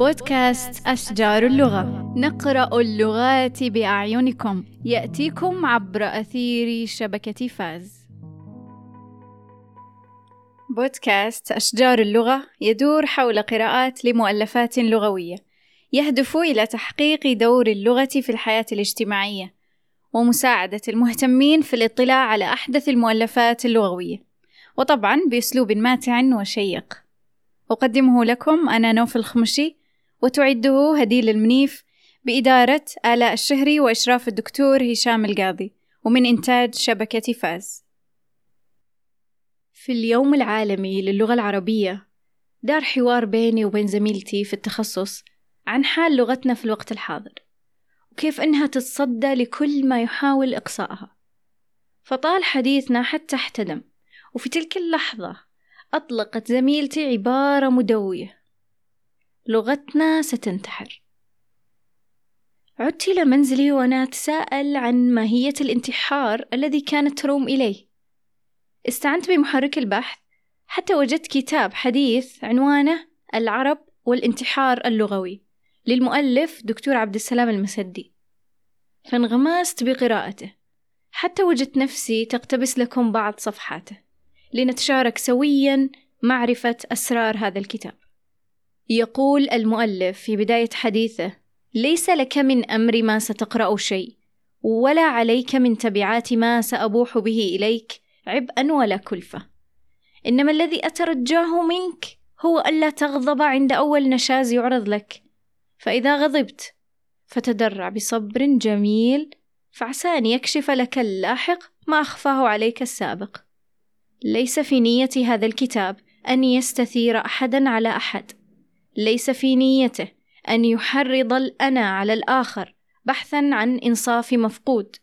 بودكاست أشجار اللغة. نقرأ اللغات بأعينكم. يأتيكم عبر أثير شبكة فاز. بودكاست أشجار اللغة يدور حول قراءات لمؤلفات لغوية. يهدف إلى تحقيق دور اللغة في الحياة الاجتماعية ومساعدة المهتمين في الاطلاع على أحدث المؤلفات اللغوية. وطبعا بأسلوب ماتع وشيق. أقدمه لكم أنا نوف الخمشي وتعده هديل المنيف بإدارة آلاء الشهري وإشراف الدكتور هشام القاضي ومن إنتاج شبكة فاز. في اليوم العالمي للغة العربية دار حوار بيني وبين زميلتي في التخصص عن حال لغتنا في الوقت الحاضر وكيف إنها تتصدى لكل ما يحاول إقصائها. فطال حديثنا حتى احتدم وفي تلك اللحظة أطلقت زميلتي عبارة مدوية. لغتنا ستنتحر. عدت إلى منزلي وأنا أتساءل عن ماهية الانتحار الذي كانت تروم إليه. استعنت بمحرك البحث حتى وجدت كتاب حديث عنوانه العرب والانتحار اللغوي. للمؤلف دكتور عبد السلام المسدي. فانغمست بقراءته. حتى وجدت نفسي تقتبس لكم بعض صفحاته. لنتشارك سويا معرفة أسرار هذا الكتاب. يقول المؤلف في بداية حديثه: ليس لك من أمر ما ستقرأ شيء، ولا عليك من تبعات ما سأبوح به إليك عبئا ولا كلفة. إنما الذي أترجاه منك هو ألا تغضب عند أول نشاز يعرض لك، فإذا غضبت فتدرع بصبر جميل فعسى أن يكشف لك اللاحق ما أخفاه عليك السابق. ليس في نية هذا الكتاب أن يستثير أحدا على أحد، ليس في نيته أن يحرض الأنا على الآخر بحثا عن إنصاف مفقود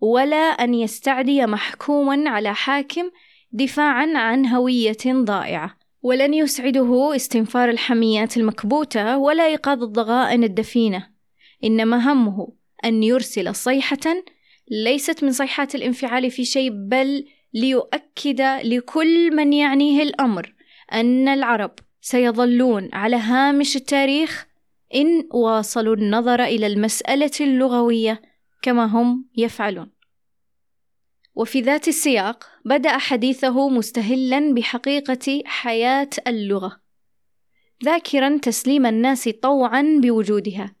ولا أن يستعدي محكوما على حاكم دفاعا عن هوية ضائعة. ولن يسعده استنفار الحميات المكبوتة ولا إيقاظ الضغائن الدفينة. إنما همه أن يرسل صيحة ليست من صيحات الانفعال في شيء بل ليؤكد لكل من يعنيه الأمر أن العرب سيظلون على هامش التاريخ إن واصلوا النظر إلى المسألة اللغوية كما هم يفعلون. وفي ذات السياق بدأ حديثه مستهلا بحقيقة حياة اللغة، ذاكرا تسليم الناس طوعا بوجودها،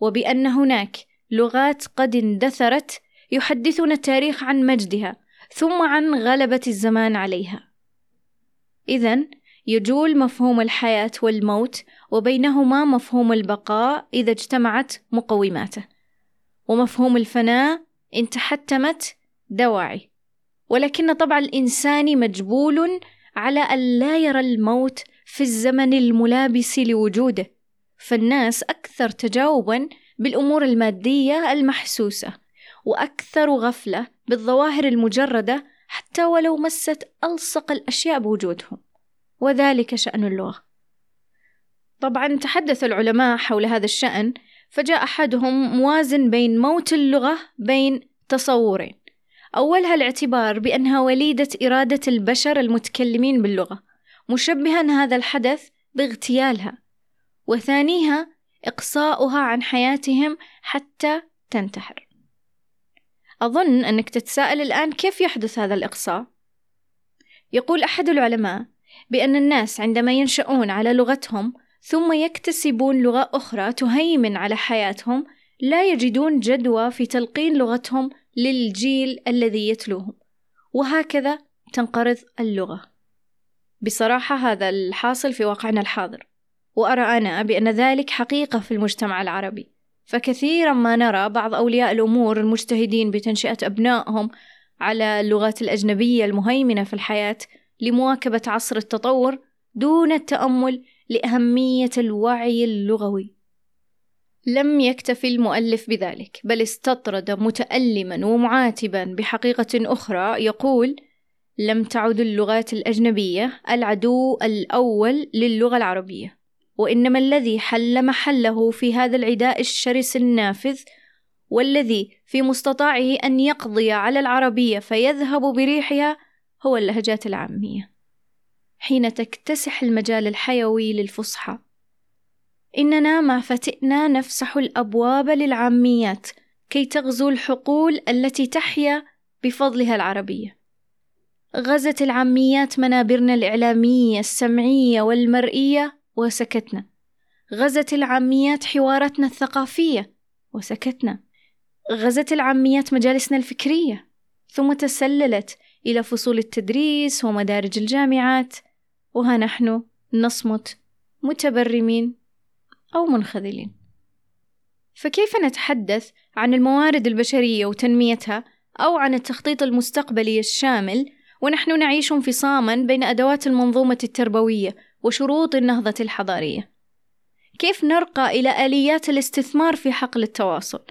وبأن هناك لغات قد اندثرت يحدثنا التاريخ عن مجدها ثم عن غلبة الزمان عليها. إذا يجول مفهوم الحياة والموت وبينهما مفهوم البقاء إذا اجتمعت مقوماته. ومفهوم الفناء إن تحتمت دواعي. ولكن طبع الإنسان مجبول على أن لا يرى الموت في الزمن الملابس لوجوده. فالناس أكثر تجاوبا بالأمور المادية المحسوسة وأكثر غفلة بالظواهر المجردة حتى ولو مست ألصق الأشياء بوجودهم. وذلك شأن اللغة. طبعا تحدث العلماء حول هذا الشأن فجاء أحدهم موازن بين موت اللغة بين تصورين. أولها الاعتبار بأنها وليدة إرادة البشر المتكلمين باللغة مشبها هذا الحدث باغتيالها وثانيها إقصاؤها عن حياتهم حتى تنتحر. أظن أنك تتساءل الآن كيف يحدث هذا الإقصاء؟ يقول أحد العلماء بأن الناس عندما ينشؤون على لغتهم ثم يكتسبون لغة أخرى تهيمن على حياتهم لا يجدون جدوى في تلقين لغتهم للجيل الذي يتلوهم. وهكذا تنقرض اللغة. بصراحة هذا الحاصل في واقعنا الحاضر. وأرى أنا بأن ذلك حقيقة في المجتمع العربي. فكثيرا ما نرى بعض أولياء الأمور المجتهدين بتنشئة أبنائهم على اللغات الأجنبية المهيمنة في الحياة لمواكبة عصر التطور دون التأمل لأهمية الوعي اللغوي. لم يكتفي المؤلف بذلك، بل استطرد متألما ومعاتبا بحقيقة أخرى يقول: لم تعد اللغات الأجنبية العدو الأول للغة العربية، وإنما الذي حل محله في هذا العداء الشرس النافذ والذي في مستطاعه أن يقضي على العربية فيذهب بريحها هو اللهجات العامية. حين تكتسح المجال الحيوي للفصحى. إننا ما فتئنا نفسح الأبواب للعاميات كي تغزو الحقول التي تحيا بفضلها العربية. غزت العاميات منابرنا الإعلامية السمعية والمرئية وسكتنا. غزت العاميات حواراتنا الثقافية وسكتنا. غزت العاميات مجالسنا الفكرية ثم تسللت إلى فصول التدريس ومدارج الجامعات وها نحن نصمت متبرمين أو منخذلين. فكيف نتحدث عن الموارد البشرية وتنميتها أو عن التخطيط المستقبلي الشامل ونحن نعيش انفصاما بين أدوات المنظومة التربوية وشروط النهضة الحضارية؟ كيف نرقى إلى آليات الاستثمار في حقل التواصل؟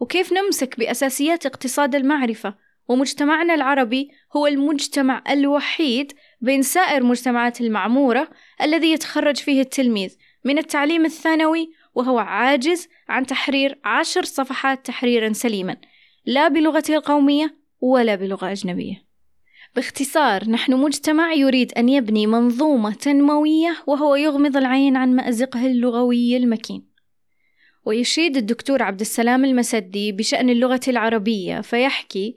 وكيف نمسك بأساسيات اقتصاد المعرفة ومجتمعنا العربي هو المجتمع الوحيد بين سائر المجتمعات المعمورة الذي يتخرج فيه التلميذ من التعليم الثانوي وهو عاجز عن تحرير عشر صفحات تحريرا سليما لا بلغته القومية ولا بلغة أجنبية. باختصار نحن مجتمع يريد أن يبني منظومة تنموية وهو يغمض العين عن مأزقه اللغوي المكين. ويشيد الدكتور عبد السلام المسدي بشأن اللغة العربية فيحكي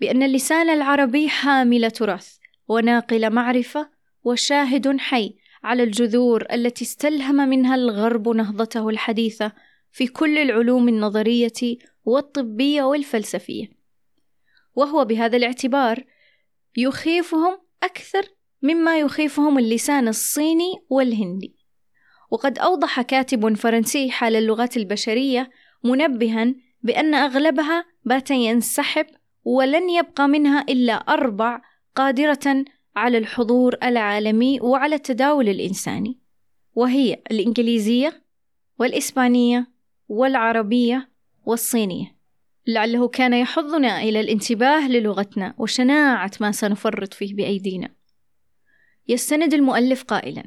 بأن اللسان العربي حامل تراث وناقل معرفة وشاهد حي على الجذور التي استلهم منها الغرب نهضته الحديثة في كل العلوم النظرية والطبية والفلسفية. وهو بهذا الاعتبار يخيفهم أكثر مما يخيفهم اللسان الصيني والهندي. وقد أوضح كاتب فرنسي حال اللغات البشرية منبها بأن أغلبها بات ينسحب ولن يبقى منها إلا أربع قادرة على الحضور العالمي وعلى التداول الإنساني. وهي الإنجليزية والإسبانية والعربية والصينية. لعله كان يحضنا إلى الانتباه للغتنا وشناعة ما سنفرط فيه بأيدينا. يستند المؤلف قائلا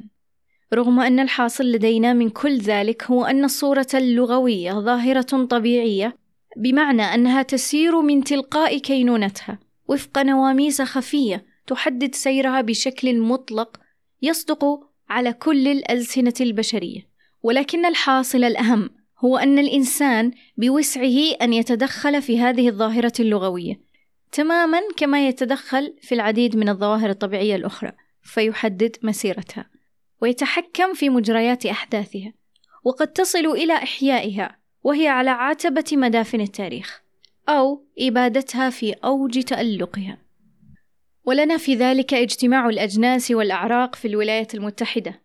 رغم أن الحاصل لدينا من كل ذلك هو أن الصورة اللغوية ظاهرة طبيعية بمعنى أنها تسير من تلقاء كينونتها وفق نواميس خفية تحدد سيرها بشكل مطلق يصدق على كل الألسنة البشرية. ولكن الحاصل الأهم هو أن الإنسان بوسعه أن يتدخل في هذه الظاهرة اللغوية تماما كما يتدخل في العديد من الظواهر الطبيعية الأخرى فيحدد مسيرتها ويتحكم في مجريات أحداثها وقد تصل إلى إحيائها وهي على عتبة مدافن التاريخ أو إبادتها في أوج تألقها. ولنا في ذلك اجتماع الأجناس والأعراق في الولايات المتحدة.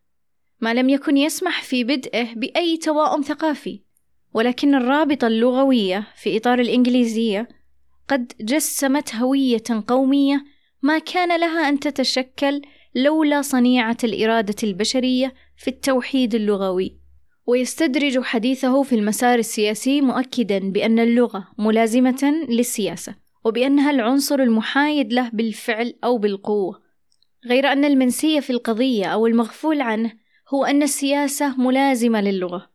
ما لم يكن يسمح في بدئه بأي توائم ثقافي ولكن الرابطة اللغوية في إطار الإنجليزية قد جسمت هوية قومية ما كان لها أن تتشكل لولا صنيعة الإرادة البشرية في التوحيد اللغوي. ويستدرج حديثه في المسار السياسي مؤكدا بأن اللغة ملازمة للسياسة وبأنها العنصر المحايد له بالفعل أو بالقوة. غير أن المنسي في القضية أو المغفول عنه هو أن السياسة ملازمة للغة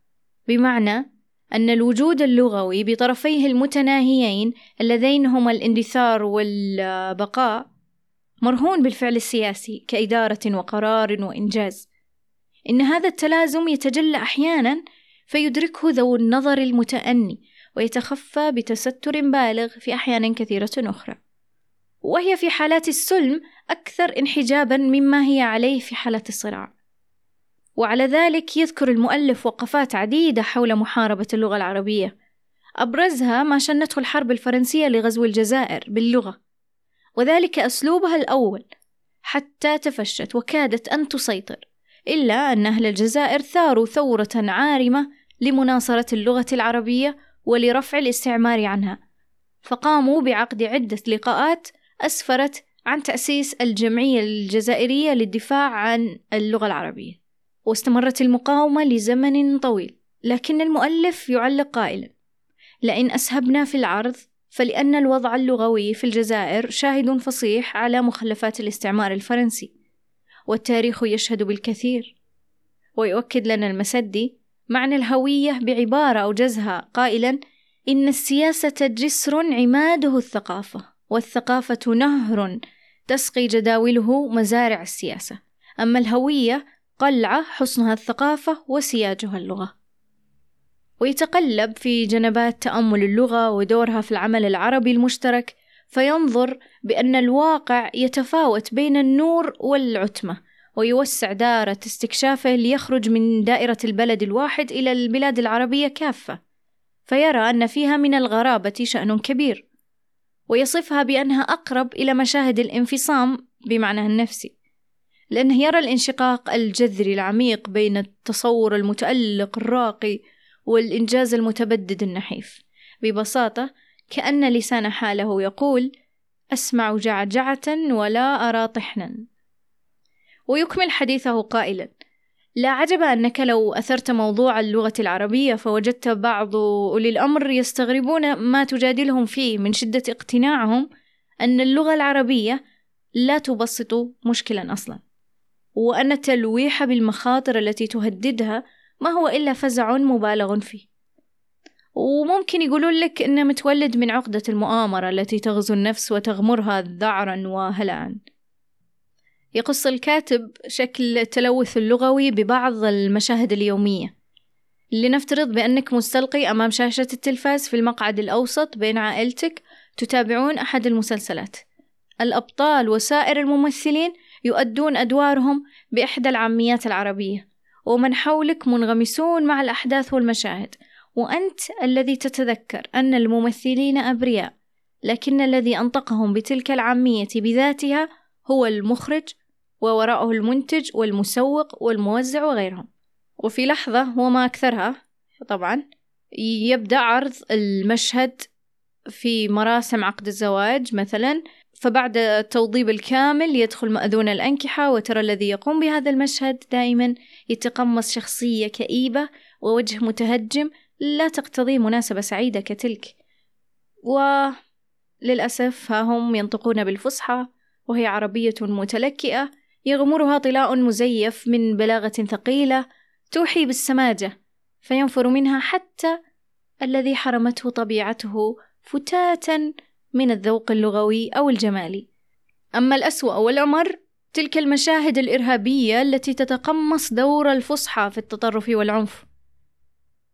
بمعنى أن الوجود اللغوي بطرفيه المتناهيين اللذين هما الاندثار والبقاء مرهون بالفعل السياسي كإدارة وقرار وإنجاز. إن هذا التلازم يتجلى أحيانا فيدركه ذو النظر المتأني ويتخفى بتستر بالغ في أحيان كثيرة أخرى. وهي في حالات السلم أكثر انحجابا مما هي عليه في حالات الصراع. وعلى ذلك يذكر المؤلف وقفات عديدة حول محاربة اللغة العربية. أبرزها ما شنته الحرب الفرنسية لغزو الجزائر باللغة. وذلك أسلوبها الأول حتى تفشت وكادت أن تسيطر. إلا أن أهل الجزائر ثاروا ثورة عارمة لمناصرة اللغة العربية ولرفع الاستعمار عنها فقاموا بعقد عدة لقاءات أسفرت عن تأسيس الجمعية الجزائرية للدفاع عن اللغة العربية واستمرت المقاومة لزمن طويل لكن المؤلف يعلق قائلا لئن أسهبنا في العرض فلأن الوضع اللغوي في الجزائر شاهد فصيح على مخلفات الاستعمار الفرنسي. والتاريخ يشهد بالكثير. ويؤكد لنا المسدي معنى الهوية بعبارة أوجزها قائلا إن السياسة جسر عماده الثقافة والثقافة نهر تسقي جداوله مزارع السياسة. أما الهوية قلعة حصنها الثقافة وسياجها اللغة. ويتقلب في جنبات تأمل اللغة ودورها في العمل العربي المشترك فينظر بأن الواقع يتفاوت بين النور والعتمة ويوسع دائرة استكشافه ليخرج من دائرة البلد الواحد إلى البلاد العربية كافة فيرى أن فيها من الغرابة شأن كبير ويصفها بأنها أقرب إلى مشاهد الانفصام بمعنى النفسي لأنه يرى الانشقاق الجذري العميق بين التصور المتألق الراقي والإنجاز المتبدد النحيف. ببساطة كأن لسان حاله يقول أسمع جعجعة ولا أرى طحنا. ويكمل حديثه قائلا لا عجب أنك لو أثرت موضوع اللغة العربية فوجدت بعض أولي الأمر يستغربون ما تجادلهم فيه من شدة اقتناعهم أن اللغة العربية لا تبسط مشكلا أصلا. وأن التلويح بالمخاطر التي تهددها ما هو إلا فزع مبالغ فيه. وممكن يقولون لك إنه متولد من عقدة المؤامرة التي تغزو النفس وتغمرها ذعرا وهلعا. يقص الكاتب شكل التلوث اللغوي ببعض المشاهد اليومية. لنفترض بأنك مستلقي أمام شاشة التلفاز في المقعد الأوسط بين عائلتك تتابعون أحد المسلسلات. الأبطال وسائر الممثلين يؤدون أدوارهم بإحدى العاميات العربية ومن حولك منغمسون مع الأحداث والمشاهد. وأنت الذي تتذكر أن الممثلين أبرياء لكن الذي أنطقهم بتلك العامية بذاتها هو المخرج ووراءه المنتج والمسوق والموزع وغيرهم. وفي لحظة وما أكثرها طبعا يبدأ عرض المشهد في مراسم عقد الزواج مثلا فبعد التوضيب الكامل يدخل مأذون الأنكحة وترى الذي يقوم بهذا المشهد دائما يتقمص شخصية كئيبة ووجه متهجم لا تقتضي مناسبة سعيدة كتلك. وللأسف ها هم ينطقون بالفصحى وهي عربية متلكئة يغمرها طلاء مزيف من بلاغة ثقيلة توحي بالسماجة فينفر منها حتى الذي حرمته طبيعته فتاتا من الذوق اللغوي أو الجمالي. أما الأسوأ والأمر تلك المشاهد الإرهابية التي تتقمص دور الفصحى في التطرف والعنف.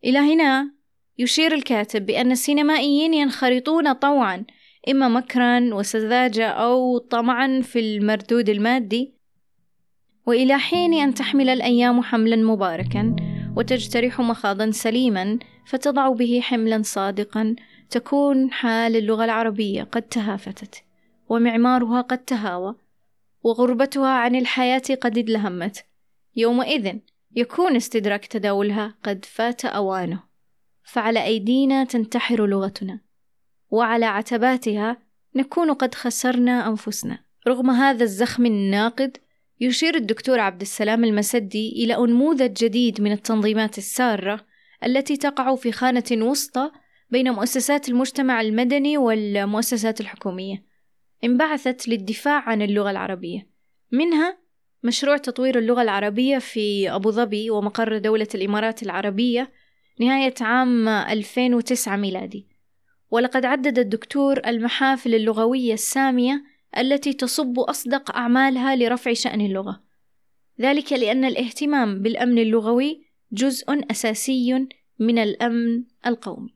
إلى هنا يشير الكاتب بأن السينمائيين ينخرطون طوعا إما مكرا وسذاجة أو طمعا في المردود المادي. وإلى حين أن تحمل الأيام حملا مباركا وتجترح مخاضا سليما فتضع به حملا صادقا تكون حال اللغة العربية قد تهافتت ومعمارها قد تهاوى وغربتها عن الحياة قد ادلهمت. يومئذ يكون استدراك تداولها قد فات أوانه. فعلى أيدينا تنتحر لغتنا وعلى عتباتها نكون قد خسرنا أنفسنا. رغم هذا الزخم الناقد يشير الدكتور عبد السلام المسدي إلى أنموذج جديد من التنظيمات السارة التي تقع في خانة وسطى بين مؤسسات المجتمع المدني والمؤسسات الحكومية. انبعثت للدفاع عن اللغة العربية. منها مشروع تطوير اللغة العربية في أبو ظبي ومقر دولة الإمارات العربية نهاية عام 2009 ميلادي. ولقد عدد الدكتور المحافل اللغوية السامية التي تصب أصدق أعمالها لرفع شأن اللغة. ذلك لأن الاهتمام بالأمن اللغوي جزء أساسي من الأمن القومي.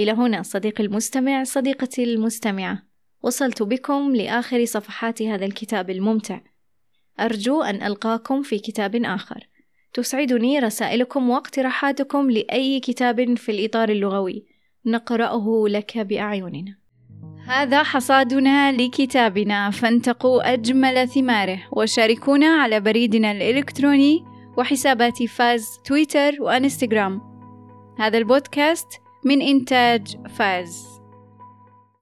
إلى هنا صديقي المستمع صديقتي المستمعة وصلت بكم لآخر صفحات هذا الكتاب الممتع. أرجو أن ألقاكم في كتاب آخر. تسعدني رسائلكم واقتراحاتكم لأي كتاب في الإطار اللغوي. نقرأه لك بأعيننا. هذا حصادنا لكتابنا. فانتقوا أجمل ثماره وشاركونا على بريدنا الإلكتروني وحسابات فاز تويتر وإنستغرام. هذا البودكاست من إنتاج فاز.